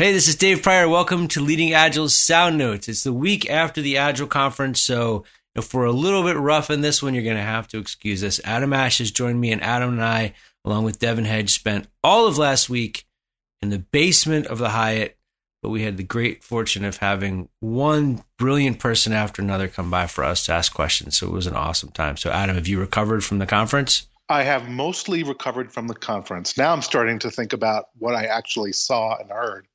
Hey, this is Dave Prior. Welcome to Leading Agile's Sound Notes. It's the week after the Agile conference, so if we're a little bit rough in this one, you're going to have to excuse us. Adam Ash has joined me, and Adam and I, along with Devin Hedge, spent all of last week in the basement of the Hyatt, but we had the great fortune of having one brilliant person after another come by for us to ask questions. So it was an awesome time. So, Adam, have you recovered from the conference? I have mostly recovered from the conference. Now I'm starting to think about what I actually saw and heard.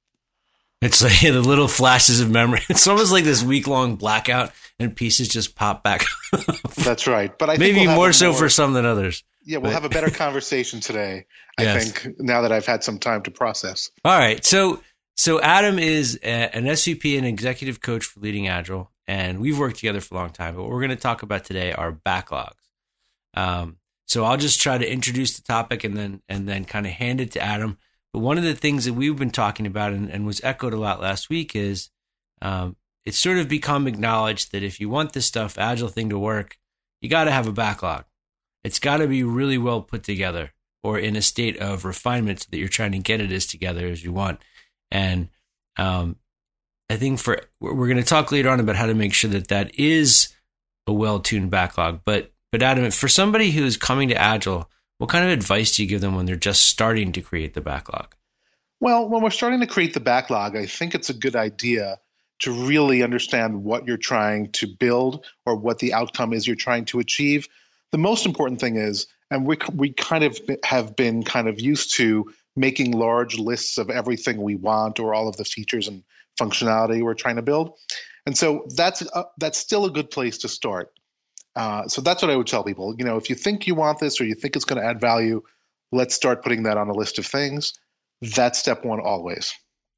It's like the little flashes of memory. It's almost like this week long blackout, and pieces just pop back. That's right, but I maybe we'll more so more, for some than others. Yeah, we'll but, have a better conversation today. I yes. think now that I've had some time to process. All right, so so Adam is a, an SVP and executive coach for Leading Agile, and we've worked together for a long time. But what we're going to talk about today are backlogs. Um, so I'll just try to introduce the topic and then and then kind of hand it to Adam but one of the things that we've been talking about and, and was echoed a lot last week is um, it's sort of become acknowledged that if you want this stuff, agile thing to work, you got to have a backlog. It's got to be really well put together or in a state of refinement so that you're trying to get it as together as you want. And um, I think for we're going to talk later on about how to make sure that that is a well-tuned backlog. But but Adam, for somebody who's coming to Agile what kind of advice do you give them when they're just starting to create the backlog? Well, when we're starting to create the backlog, I think it's a good idea to really understand what you're trying to build or what the outcome is you're trying to achieve. The most important thing is, and we, we kind of have been kind of used to making large lists of everything we want or all of the features and functionality we're trying to build. And so that's a, that's still a good place to start. Uh, so that's what I would tell people. You know, if you think you want this or you think it's going to add value, let's start putting that on a list of things. That's step one always.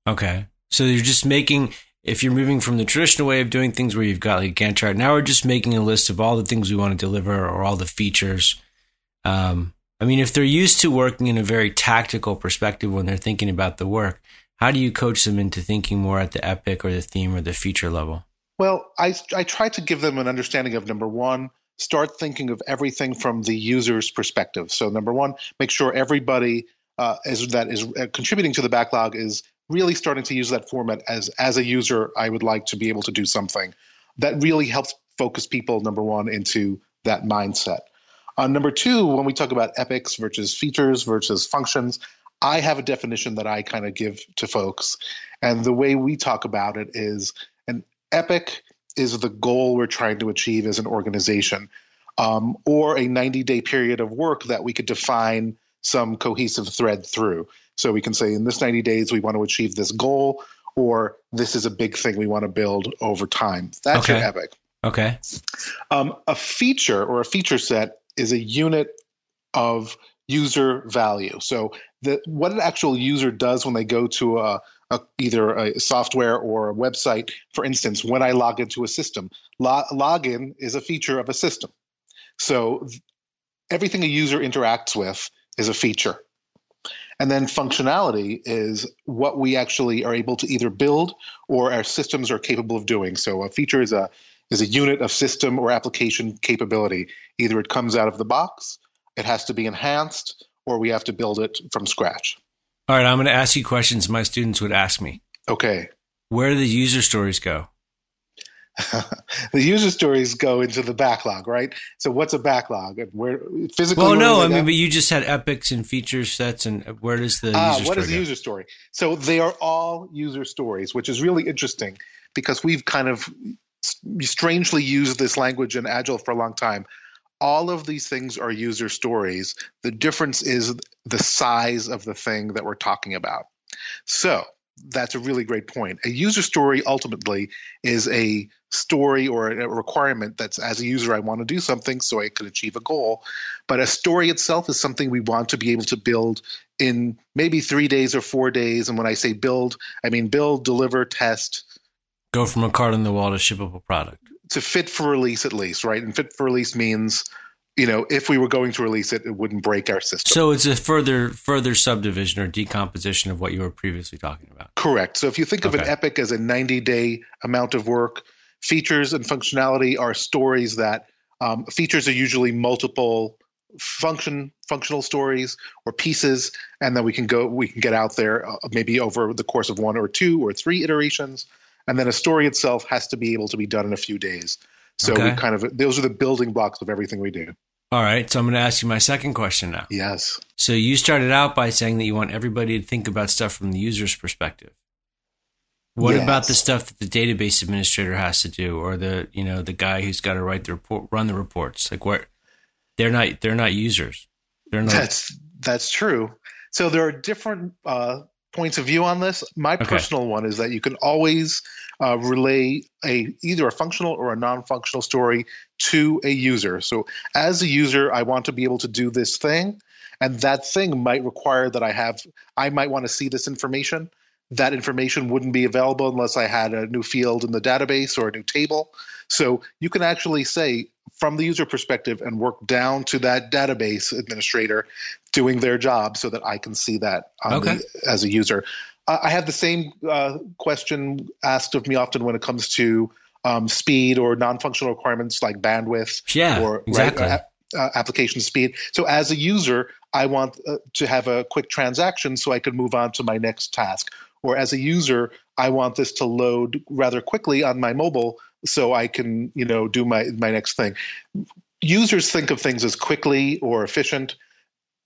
Okay. So you're just making, if you're moving from the traditional way of doing things where you've got like a Gantt chart, now we're just making a list of all the things we want to deliver or all the features. Um, I mean, if they're used to working in a very tactical perspective when they're thinking about the work, how do you coach them into thinking more at the epic or the theme or the feature level? Well, I, I try to give them an understanding of number one, start thinking of everything from the user's perspective. So, number one, make sure everybody uh, is, that is uh, contributing to the backlog is really starting to use that format as as a user. I would like to be able to do something that really helps focus people. Number one, into that mindset. Uh, number two, when we talk about epics versus features versus functions, I have a definition that I kind of give to folks, and the way we talk about it is epic is the goal we're trying to achieve as an organization, um, or a 90 day period of work that we could define some cohesive thread through. So we can say in this 90 days, we want to achieve this goal, or this is a big thing we want to build over time. That's okay. your epic. Okay. Um, a feature or a feature set is a unit of user value. So the, what an actual user does when they go to a, a, either a software or a website. For instance, when I log into a system, lo- login is a feature of a system. So everything a user interacts with is a feature. And then functionality is what we actually are able to either build or our systems are capable of doing. So a feature is a is a unit of system or application capability. Either it comes out of the box, it has to be enhanced, or we have to build it from scratch. All right, I'm going to ask you questions my students would ask me. Okay. Where do the user stories go? the user stories go into the backlog, right? So what's a backlog? Where physically? Well, no, I mean, but you just had epics and feature sets, and where does the ah, what is the user story? So they are all user stories, which is really interesting because we've kind of strangely used this language in Agile for a long time all of these things are user stories. The difference is the size of the thing that we're talking about. So that's a really great point. A user story ultimately is a story or a requirement that's as a user, I want to do something so I could achieve a goal. But a story itself is something we want to be able to build in maybe three days or four days. And when I say build, I mean build, deliver, test. Go from a card in the wall to shippable product to fit for release at least, right? And fit for release means you know, if we were going to release it, it wouldn't break our system. So it's a further further subdivision or decomposition of what you were previously talking about. Correct. So if you think of okay. an epic as a 90 day amount of work, features and functionality are stories that um, features are usually multiple function functional stories or pieces and then we can go we can get out there uh, maybe over the course of one or two or three iterations and then a story itself has to be able to be done in a few days so Okay. we kind of those are the building blocks of everything we do All right. So I'm going to ask you my second question now. yes So you started out by saying that you want everybody to think about stuff from the user's perspective. What Yes. about the stuff that the database administrator has to do, or the you know the guy who's got to write the report, run the reports? Like where they're not they're not users. They're not. That's that's true. So there are different uh, points of view on this. My Okay. personal one is that you can always uh, relay a either a functional or a non-functional story to a user. So as a user, I want to be able to do this thing, and that thing might require that I have. I might want to see this information. That information wouldn't be available unless I had a new field in the database or a new table. So you can actually say from the user perspective and work down to that database administrator doing their job so that I can see that on Okay. the, as a user. Uh, I have the same uh, question asked of me often when it comes to um, speed or non-functional requirements like bandwidth Yeah, or right, exactly. uh, uh, application speed. So as a user, I want uh, to have a quick transaction so I can move on to my next task. Or as a user, I want this to load rather quickly on my mobile so I can, you know, do my my next thing. Users think of things as quickly or efficient.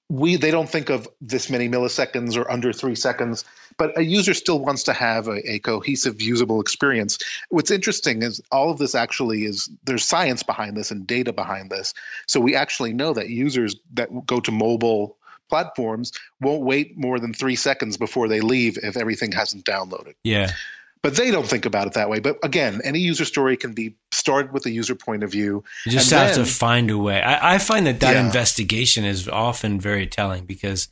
We they don't think of this many milliseconds or under three seconds, but a user still wants to have a, a cohesive, usable experience. What's interesting is all of this actually is there's science behind this and data behind this. So we actually know that users that go to mobile platforms won't wait more than three seconds before they leave if everything hasn't downloaded. yeah. But they don't think about it that way. But again, any user story can be started with a user point of view. You just have then- to find a way. I, I find that that Yeah. investigation is often very telling because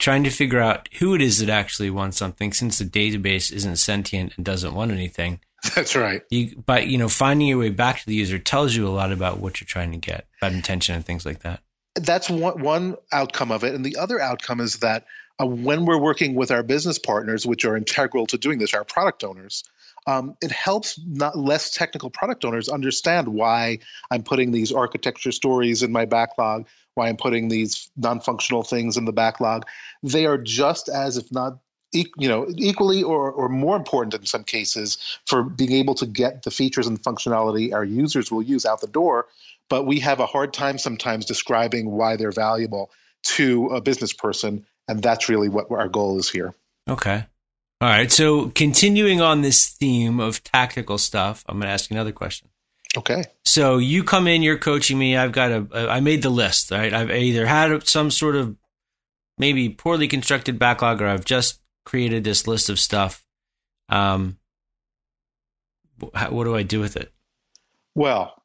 trying to figure out who it is that actually wants something, since the database isn't sentient and doesn't want anything, That's right. you but you know finding your way back to the user tells you a lot about what you're trying to get, about intention and things like that. that's one one outcome of it, and the other outcome is that uh, when we're working with our business partners, which are integral to doing this, our product owners, um, it helps not less technical product owners understand why I'm putting these architecture stories in my backlog, why I'm putting these non-functional things in the backlog. They are just as, if not you know, equally or, or more important in some cases for being able to get the features and functionality our users will use out the door. But we have a hard time sometimes describing why they're valuable to a business person, and that's really what our goal is here. Okay. All right. So continuing on this theme of tactical stuff, I'm going to ask you another question. Okay. So you come in, you're coaching me. I've got a, I made the list, right? I've either had some sort of maybe poorly constructed backlog or I've just created this list of stuff. Um, what do I do with it? Well,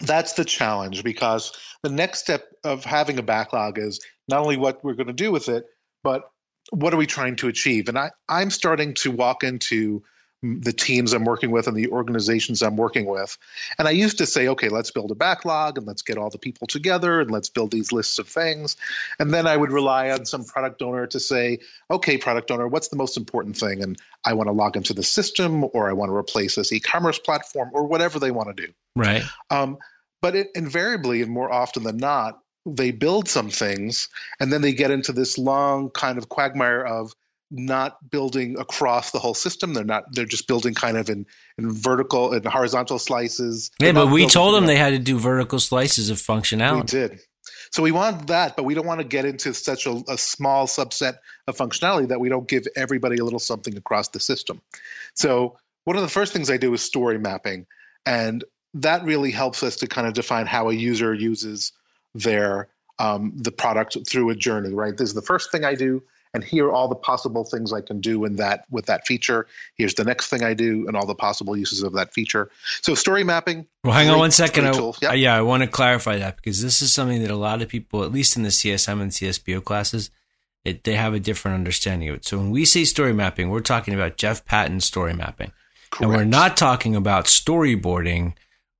that's the challenge because the next step of having a backlog is not only what we're going to do with it, but what are we trying to achieve? And I, I'm starting to walk into the teams I'm working with and the organizations I'm working with. And I used to say, okay, let's build a backlog and let's get all the people together and let's build these lists of things. And then I would rely on some product owner to say, okay, product owner, what's the most important thing? And I want to log into the system or I want to replace this e commerce platform or whatever they want to do. Right. Um, but it, invariably, and more often than not, they build some things and then they get into this long kind of quagmire of not building across the whole system. They're not. They're just building kind of in, in vertical and horizontal slices. Yeah, They're but we told them they had to do vertical slices of functionality we did. So we want that, but we don't want to get into such a, a small subset of functionality that we don't give everybody a little something across the system. So one of the first things I do is story mapping, and that really helps us to kind of define how a user uses their um, the product through a journey. Right. This is the first thing I do, and here are all the possible things I can do in that with that feature. Here's the next thing I do, and all the possible uses of that feature. So story mapping. Well, hang on one second. I, tool. Yeah. I- want to clarify that because this is something that a lot of people, at least in the CSM and CSPO classes, it, they have a different understanding of it. So when we say story mapping, we're talking about Jeff Patton's story mapping, and we're not talking about storyboarding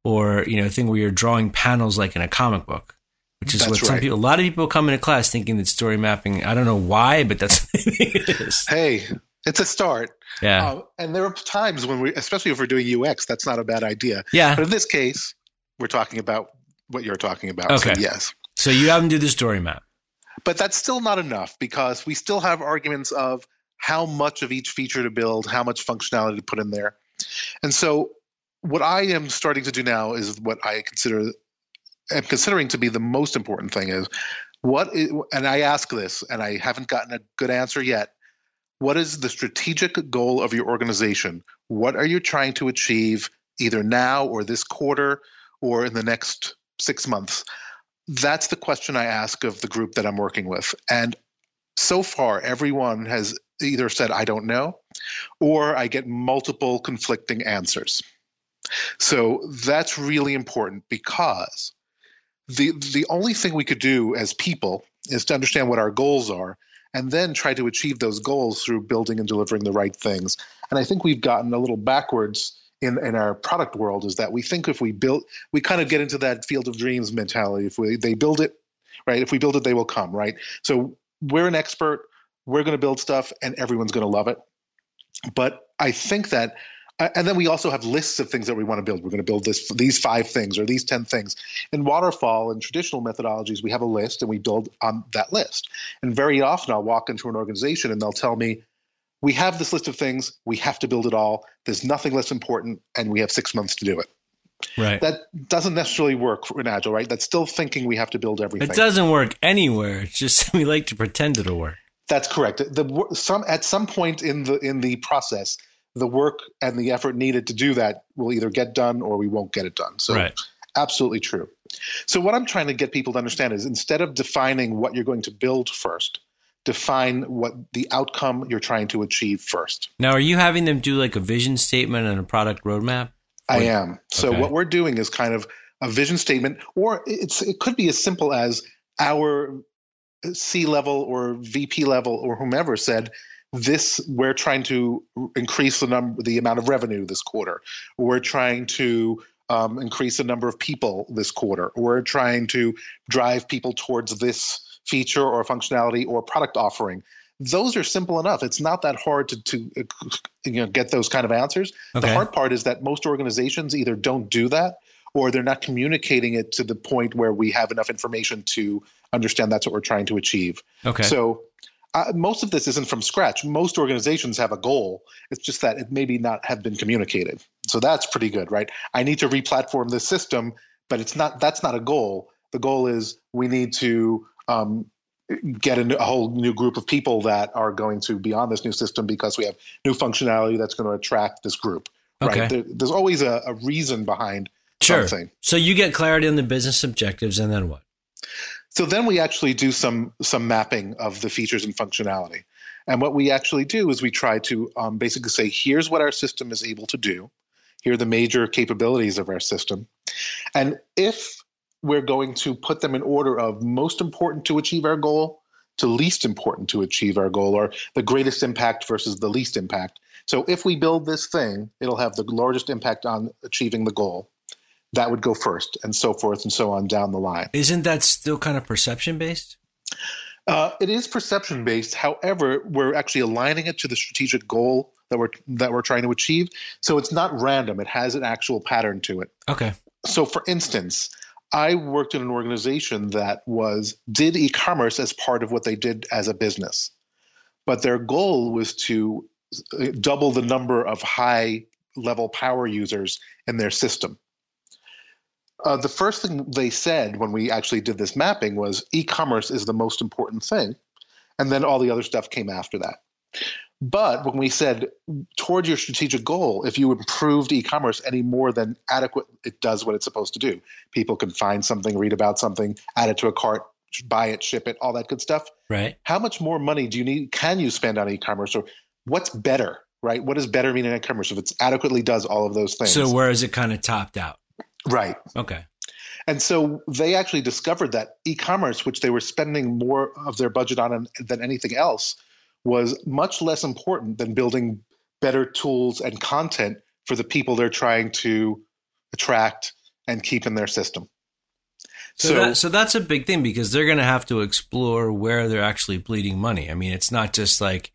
or you know thing where you're drawing panels like in a comic book. Which is That's what some right. people, a lot of people come into class thinking that story mapping. I don't know why, but that's what it is. Hey, it's a start. Yeah, Uh, and there are times when we, especially if we're doing UX, that's not a bad idea. yeah. But in this case, we're talking about what you're talking about. Okay. So yes. So you have them do the story map. But that's still not enough because we still have arguments of how much of each feature to build, how much functionality to put in there. And so what I am starting to do now is what I consider am considering to be the most important thing is what is, and I ask this and I haven't gotten a good answer yet. What is the strategic goal of your organization? What are you trying to achieve either now or this quarter or in the next 6 months? That's the question I ask of the group that I'm working with. And so far everyone has either said I don't know or I get multiple conflicting answers. So that's really important because the the only thing we could do as people is to understand what our goals are and then try to achieve those goals through building and delivering the right things. And I think we've gotten a little backwards in, in our product world is that we think if we build we kind of get into that field of dreams mentality. If we they build it, right? If we build it, they will come, right? So we're an expert, we're going to build stuff and everyone's going to love it. But I think that and then we also have lists of things that we want to build. We're going to build this these five things or these 10 things. In waterfall and traditional methodologies, we have a list and we build on that list. And very often I'll walk into an organization and they'll tell me, we have this list of things, we have to build it all. There's nothing less important, and we have six months to do it. Right. That doesn't necessarily work in Agile, right? That's still thinking we have to build everything. It doesn't work anywhere. It's just we like to pretend it'll work. That's correct. The some at some point in the in the process, the work and the effort needed to do that will either get done or we won't get it done. So right. absolutely true. So what I'm trying to get people to understand is instead of defining what you're going to build first, define what the outcome you're trying to achieve first. Now, are you having them do like a vision statement and a product roadmap? I am. So okay. what we're doing is kind of a vision statement, or it's it could be as simple as our C level or VP level or whomever said, this we're trying to increase the number the amount of revenue this quarter. We're trying to um, increase the number of people this quarter. We're trying to drive people towards this feature or functionality or product offering. Those are simple enough. It's not that hard to, to you know get those kind of answers. Okay. the hard part is that most organizations either don't do that or they're not communicating it to the point where we have enough information to understand that's what we're trying to achieve. Okay. So uh, most of this isn't from scratch. Most organizations have a goal. It's just that it maybe not have been communicated. So that's pretty good, right? I need to replatform this system, but it's not. That's not a goal. The goal is we need to um, get a, new, a, whole new group of people that are going to be on this new system because we have new functionality that's going to attract this group. Okay. Right? There, there's always a, a, reason behind sure. something. So you get clarity on the business objectives, and then what? So then we actually do some some mapping of the features and functionality. And what we actually do is we try to um, basically say, here's what our system is able to do. Here are the major capabilities of our system. And if we're going to put them in order of most important to achieve our goal to least important to achieve our goal, or the greatest impact versus the least impact. So if we build this thing, it'll have the largest impact on achieving the goal that would go first, and so forth and so on down the line. Isn't that still kind of perception based? Uh, it is perception based. However, we're actually aligning it to the strategic goal that we're that we're trying to achieve. So it's not random. It has an actual pattern to it. Okay. So, for instance, I worked in an organization that was did e-commerce as part of what they did as a business, but their goal was to uh, double the number of high level power users in their system. Uh, the first thing they said when we actually did this mapping was e-commerce is the most important thing, and then all the other stuff came after that. But when we said toward your strategic goal, if you improved e-commerce any more than adequate, it does what it's supposed to do. People can find something, read about something, add it to a cart, buy it, ship it, all that good stuff. Right. How much more money do you need? Can you spend on e-commerce, or what's better? Right. What does better mean in e-commerce if it adequately does all of those things? So where is it kind of topped out? Right. Okay. And so they actually discovered that e-commerce, which they were spending more of their budget on than anything else, was much less important than building better tools and content for the people they're trying to attract and keep in their system. So, so, that, so that's a big thing because they're going to have to explore where they're actually bleeding money. I mean, it's not just like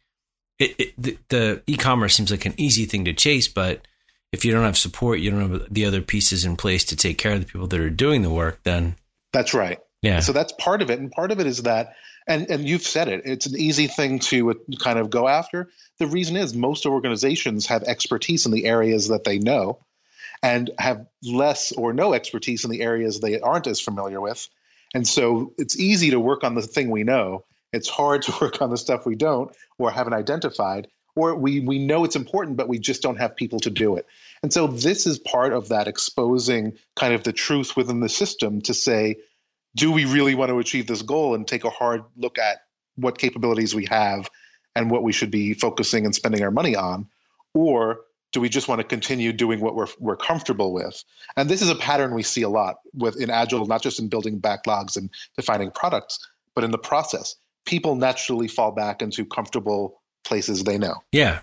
it, it, the, the e-commerce seems like an easy thing to chase, but if you don't have support, you don't have the other pieces in place to take care of the people that are doing the work, then that's right. Yeah. So that's part of it. And part of it is that, and, and you've said it, it's an easy thing to uh, kind of go after. The reason is most organizations have expertise in the areas that they know and have less or no expertise in the areas they aren't as familiar with. And so it's easy to work on the thing we know. It's hard to work on the stuff we don't or haven't identified, or we, we know it's important, but we just don't have people to do it. And so this is part of that exposing kind of the truth within the system to say, do we really want to achieve this goal and take a hard look at what capabilities we have and what we should be focusing and spending our money on? Or do we just want to continue doing what we're, we're comfortable with? And this is a pattern we see a lot with in Agile, not just in building backlogs and defining products, but in the process. People naturally fall back into comfortable places they know. Yeah.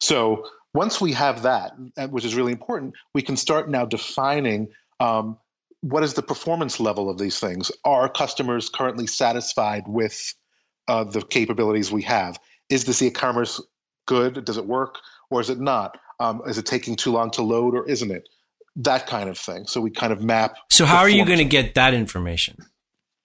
So once we have that, which is really important, we can start now defining um, what is the performance level of these things? Are customers currently satisfied with uh, the capabilities we have? Is this e-commerce good? Does it work or is it not? Um, is it taking too long to load or isn't it? That kind of thing. So we kind of map. So how are you going to get that information?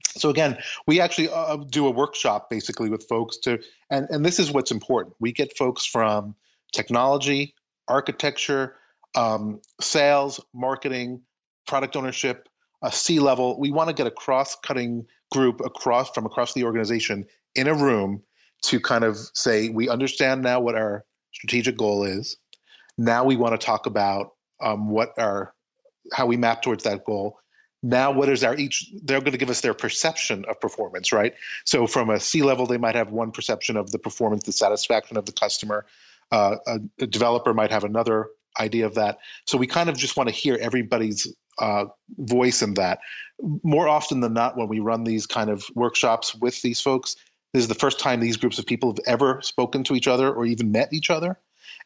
So again, we actually uh, do a workshop basically with folks to, and, and this is what's important. We get folks from technology, architecture, um, sales, marketing, product ownership, a C level. We want to get a cross-cutting group across from across the organization in a room to kind of say we understand now what our strategic goal is. Now we want to talk about um, what our how we map towards that goal. Now, what is our each? They're going to give us their perception of performance, right? So, from a C level, they might have one perception of the performance, the satisfaction of the customer. Uh, a, a developer might have another idea of that. So, we kind of just want to hear everybody's uh, voice in that. More often than not, when we run these kind of workshops with these folks, this is the first time these groups of people have ever spoken to each other or even met each other,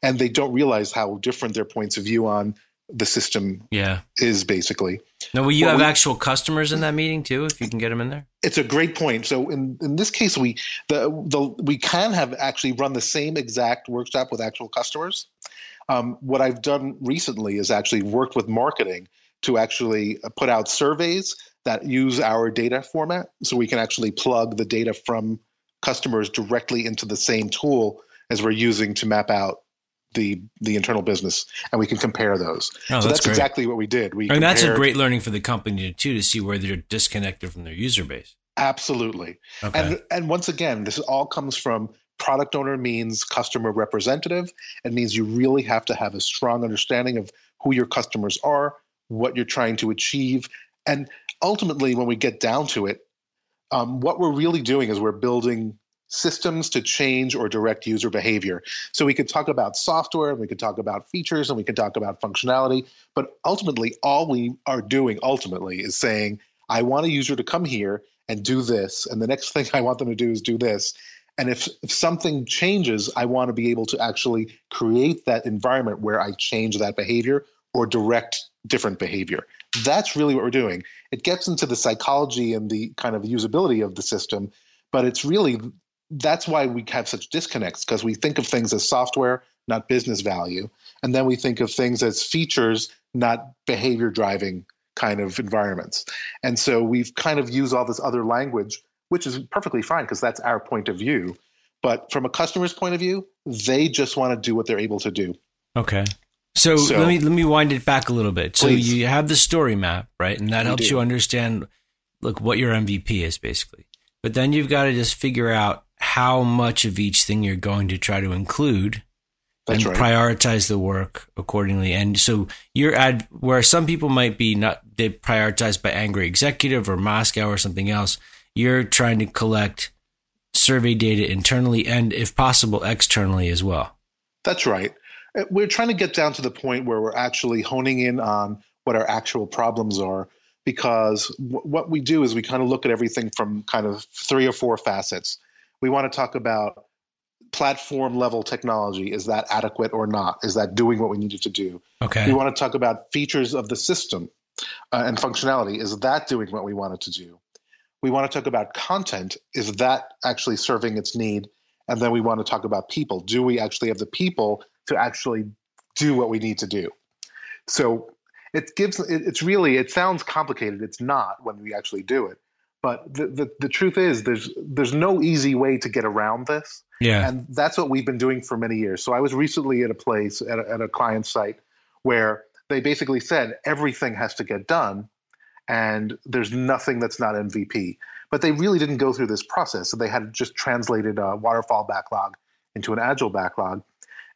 and they don't realize how different their points of view on the system yeah. is basically. Now, will you have we, actual customers in that meeting too, if you can get them in there? It's a great point. So in, in this case, we the, the we can have actually run the same exact workshop with actual customers. Um, what I've done recently is actually worked with marketing to actually put out surveys that use our data format, so we can actually plug the data from customers directly into the same tool as we're using to map out the the internal business, and we can compare those. Oh, so that's, exactly what we did. We and compared, that's a great learning for the company too to see where they're disconnected from their user base. Absolutely, okay. and and once again, this all comes from product owner means customer representative. It means you really have to have a strong understanding of who your customers are, what you're trying to achieve, and ultimately, when we get down to it, um, what we're really doing is we're building systems to change or direct user behavior. So we could talk about software, and we could talk about features, and we could talk about functionality, but ultimately, all we are doing ultimately is saying, I want a user to come here and do this, and the next thing I want them to do is do this. And if, if something changes, I want to be able to actually create that environment where I change that behavior or direct different behavior. That's really what we're doing. It gets into the psychology and the kind of usability of the system, but it's really that's why we have such disconnects because we think of things as software, not business value, and then we think of things as features, not behavior driving kind of environments. And so we've kind of used all this other language, which is perfectly fine because that's our point of view. But from a customer's point of view, they just want to do what they're able to do. Okay. So, so, let me let me wind it back a little bit. So please. you have the story map, right? And that we helps do. you understand look what your MVP is basically. But then you've got to just figure out how much of each thing you're going to try to include That's and right. prioritize the work accordingly. And so you're at where some people might be not they prioritized by angry executive or MoSCoW or something else. You're trying to collect survey data internally and if possible externally as well. That's right. Uh, we're trying to get down to the point where we're actually honing in on what our actual problems are because w- what we do is we kind of look at everything from kind of three or four facets. We want to talk about platform level technology. Is that adequate or not? Is that doing what we needed to do? Okay. We want to talk about features of the system uh, and functionality. Is that doing what we wanted to do? We want to talk about content. Is that actually serving its need? And then we want to talk about people. Do we actually have the people to actually do what we need to do. So it gives it, it's really it sounds complicated. It's not when we actually do it. But the, the, the truth is there's there's no easy way to get around this. Yeah. And that's what we've been doing for many years. So I was recently at a place at a, at a client site where they basically said everything has to get done and there's nothing that's not MVP. But they really didn't go through this process. So they had just translated a waterfall backlog into an agile backlog.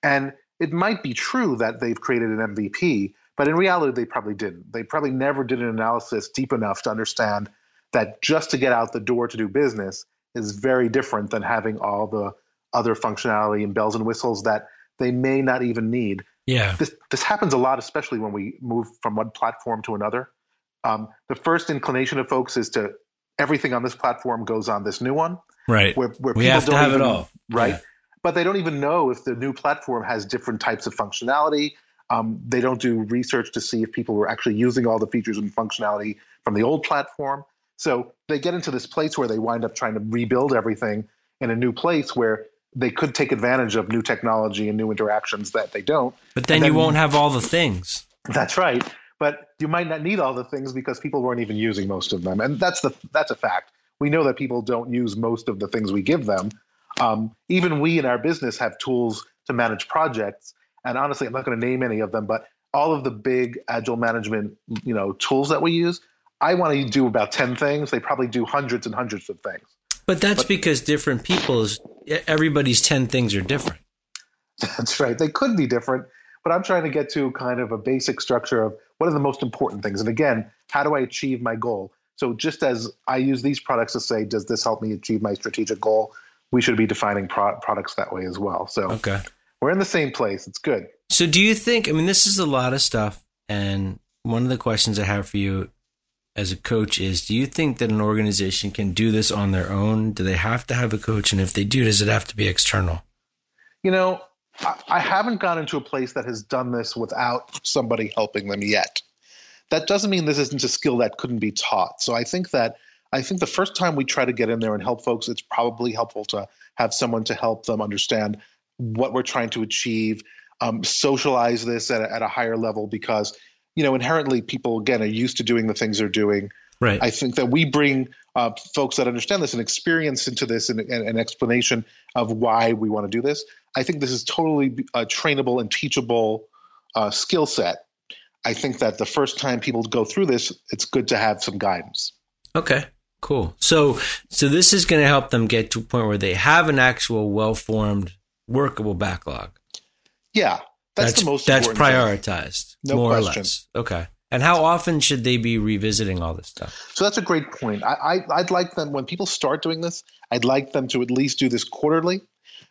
And it might be true that they've created an MVP, but in reality, they probably didn't. They probably never did an analysis deep enough to understand that just to get out the door to do business is very different than having all the other functionality and bells and whistles that they may not even need. Yeah. This, this happens a lot, especially when we move from one platform to another. Um, the first inclination of folks is to everything on this platform goes on this new one. Right. Where, where we people have to don't have even, it all. Right. Yeah. But they don't even know if the new platform has different types of functionality. Um, they don't do research to see if people were actually using all the features and functionality from the old platform. So they get into this place where they wind up trying to rebuild everything in a new place where they could take advantage of new technology and new interactions that they don't. But then, then you won't have all the things. That's right. But you might not need all the things because people weren't even using most of them, and that's the that's a fact. We know that people don't use most of the things we give them. Um, even we in our business have tools to manage projects, and honestly, I'm not going to name any of them, but all of the big agile management you know tools that we use, I want to do about ten things. They probably do hundreds and hundreds of things. But that's but, because different people's everybody's ten things are different. That's right. They could be different, but I'm trying to get to kind of a basic structure of what are the most important things. And again, how do I achieve my goal? So just as I use these products to say, does this help me achieve my strategic goal? We should be defining pro- products that way as well. So okay. we're in the same place. It's good. So do you think? I mean, this is a lot of stuff, and one of the questions I have for you as a coach is do you think that an organization can do this on their own? Do they have to have a coach? And if they do, does it have to be external? You know, I haven't gone into a place that has done this without somebody helping them yet. That doesn't mean this isn't a skill that couldn't be taught. So I think that I think the first time we try to get in there and help folks, it's probably helpful to have someone to help them understand what we're trying to achieve, um, socialize this at a, at a higher level because you know inherently people again are used to doing the things they're doing. Right. I think that we bring uh, folks that understand this and experience into this and an explanation of why we want to do this. I think this is totally a trainable and teachable uh, skill set. I think that the first time people go through this, it's good to have some guidance. Okay, cool. So, so this is going to help them get to a point where they have an actual well-formed, workable backlog. Yeah, that's, that's the most. That's prioritized, no more question. or less. Okay. And how often should they be revisiting all this stuff? So that's a great point. I, I, would like them when people start doing this. I'd like them to at least do this quarterly,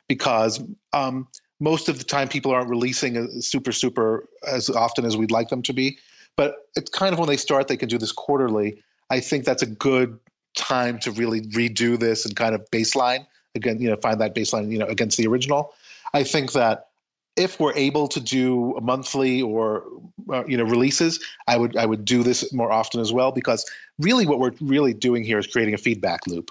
because um, most of the time people aren't releasing super super as often as we'd like them to be. But it's kind of when they start, they can do this quarterly. I think that's a good time to really redo this and kind of baseline again. You know, find that baseline. You know, against the original. I think that if we're able to do monthly or uh, you know releases, I would I would do this more often as well because really what we're really doing here is creating a feedback loop.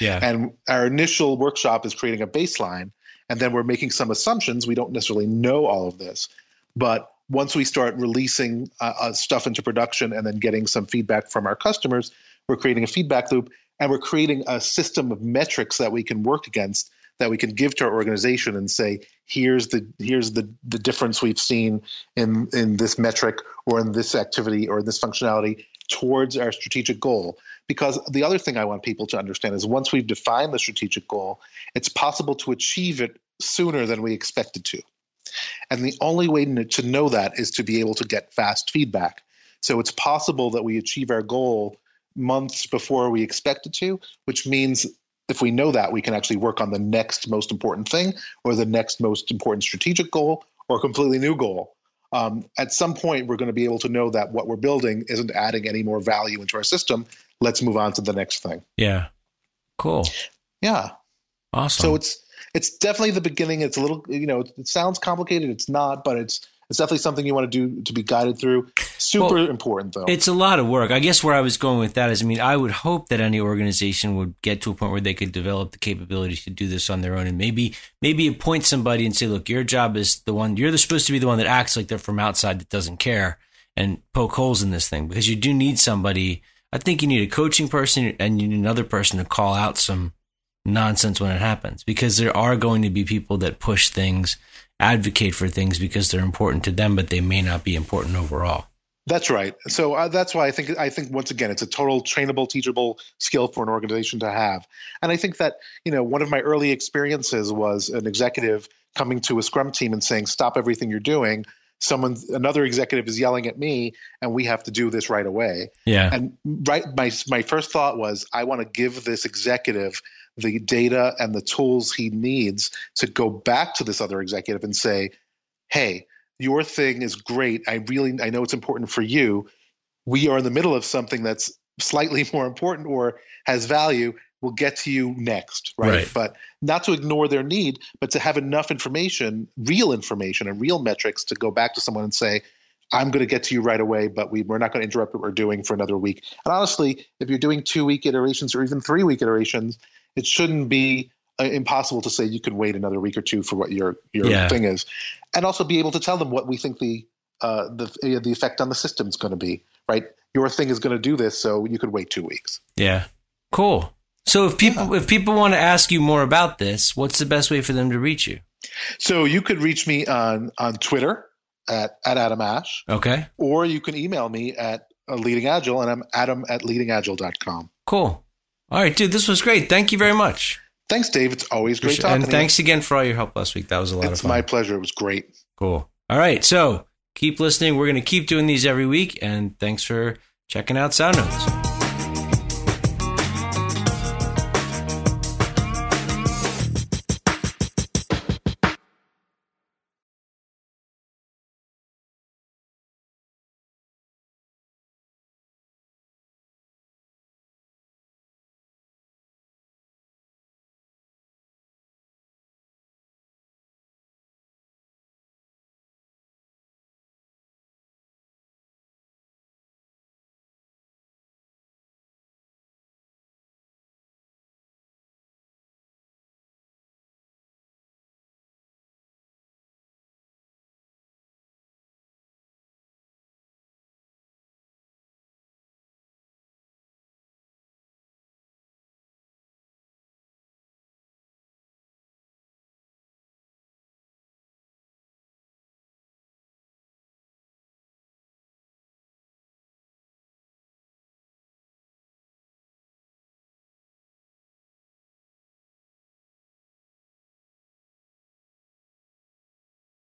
Yeah. And our initial workshop is creating a baseline, and then we're making some assumptions. We don't necessarily know all of this, but once we start releasing uh, uh, stuff into production and then getting some feedback from our customers, we're creating a feedback loop and we're creating a system of metrics that we can work against that we can give to our organization and say, here's the here's the the difference we've seen in in this metric or in this activity or in this functionality towards our strategic goal. Because the other thing I want people to understand is once we've defined the strategic goal, it's possible to achieve it sooner than we expected to. And the only way to know that is to be able to get fast feedback. So it's possible that we achieve our goal months before we expect it to, which means if we know that, we can actually work on the next most important thing or the next most important strategic goal or a completely new goal. Um, at some point, we're going to be able to know that what we're building isn't adding any more value into our system. Let's move on to the next thing. Yeah. Cool. Yeah. Awesome. So it's it's definitely the beginning. It's a little, you know, it sounds complicated. It's not, but it's it's definitely something you want to do to be guided through. Super well, important though. It's a lot of work. I guess where I was going with that is, I mean, I would hope that any organization would get to a point where they could develop the capability to do this on their own, and maybe maybe appoint somebody and say, look, your job is the one. You're supposed to be the one that acts like they're from outside that doesn't care, and poke holes in this thing because you do need somebody. I think you need a coaching person and you need another person to call out some nonsense when it happens because there are going to be people that push things, advocate for things because they're important to them, but they may not be important overall. That's right. So uh, that's why I think I think once again it's a total trainable, teachable skill for an organization to have. And I think that you know one of my early experiences was an executive coming to a Scrum team and saying, "Stop everything you're doing." Someone, another executive is yelling at me, and we have to do this right away. Yeah. And right, my my first thought was, I want to give this executive the data and the tools he needs to go back to this other executive and say, "Hey." your thing is great. I really I know it's important for you. We are in the middle of something that's slightly more important or has value. We'll get to you next, right? Right. But not to ignore their need, but to have enough information, real information and real metrics to go back to someone and say, I'm going to get to you right away, but we, we're not going to interrupt what we're doing for another week. And honestly, if you're doing two week iterations or even three week iterations, it shouldn't be uh, impossible to say you could wait another week or two for what your your Yeah. thing is, and also be able to tell them what we think the uh, the the effect on the system is going to be. Right, your thing is going to do this, so you could wait two weeks. Yeah. Cool. So if people if people want to ask you more about this, what's the best way for them to reach you? So you could reach me on on Twitter at at Adam Ash, Okay. or you can email me at uh, Leading Agile, and I'm Adam at leadingagile.com. Cool. All right, dude, this was great. Thank you very much. Thanks, Dave. It's always great talking. To you and thanks again for all your help last week. That was a lot. It's of fun. my pleasure. It was great. Cool. All right. So keep listening. We're going to keep doing these every week. And thanks for checking out Sound Notes.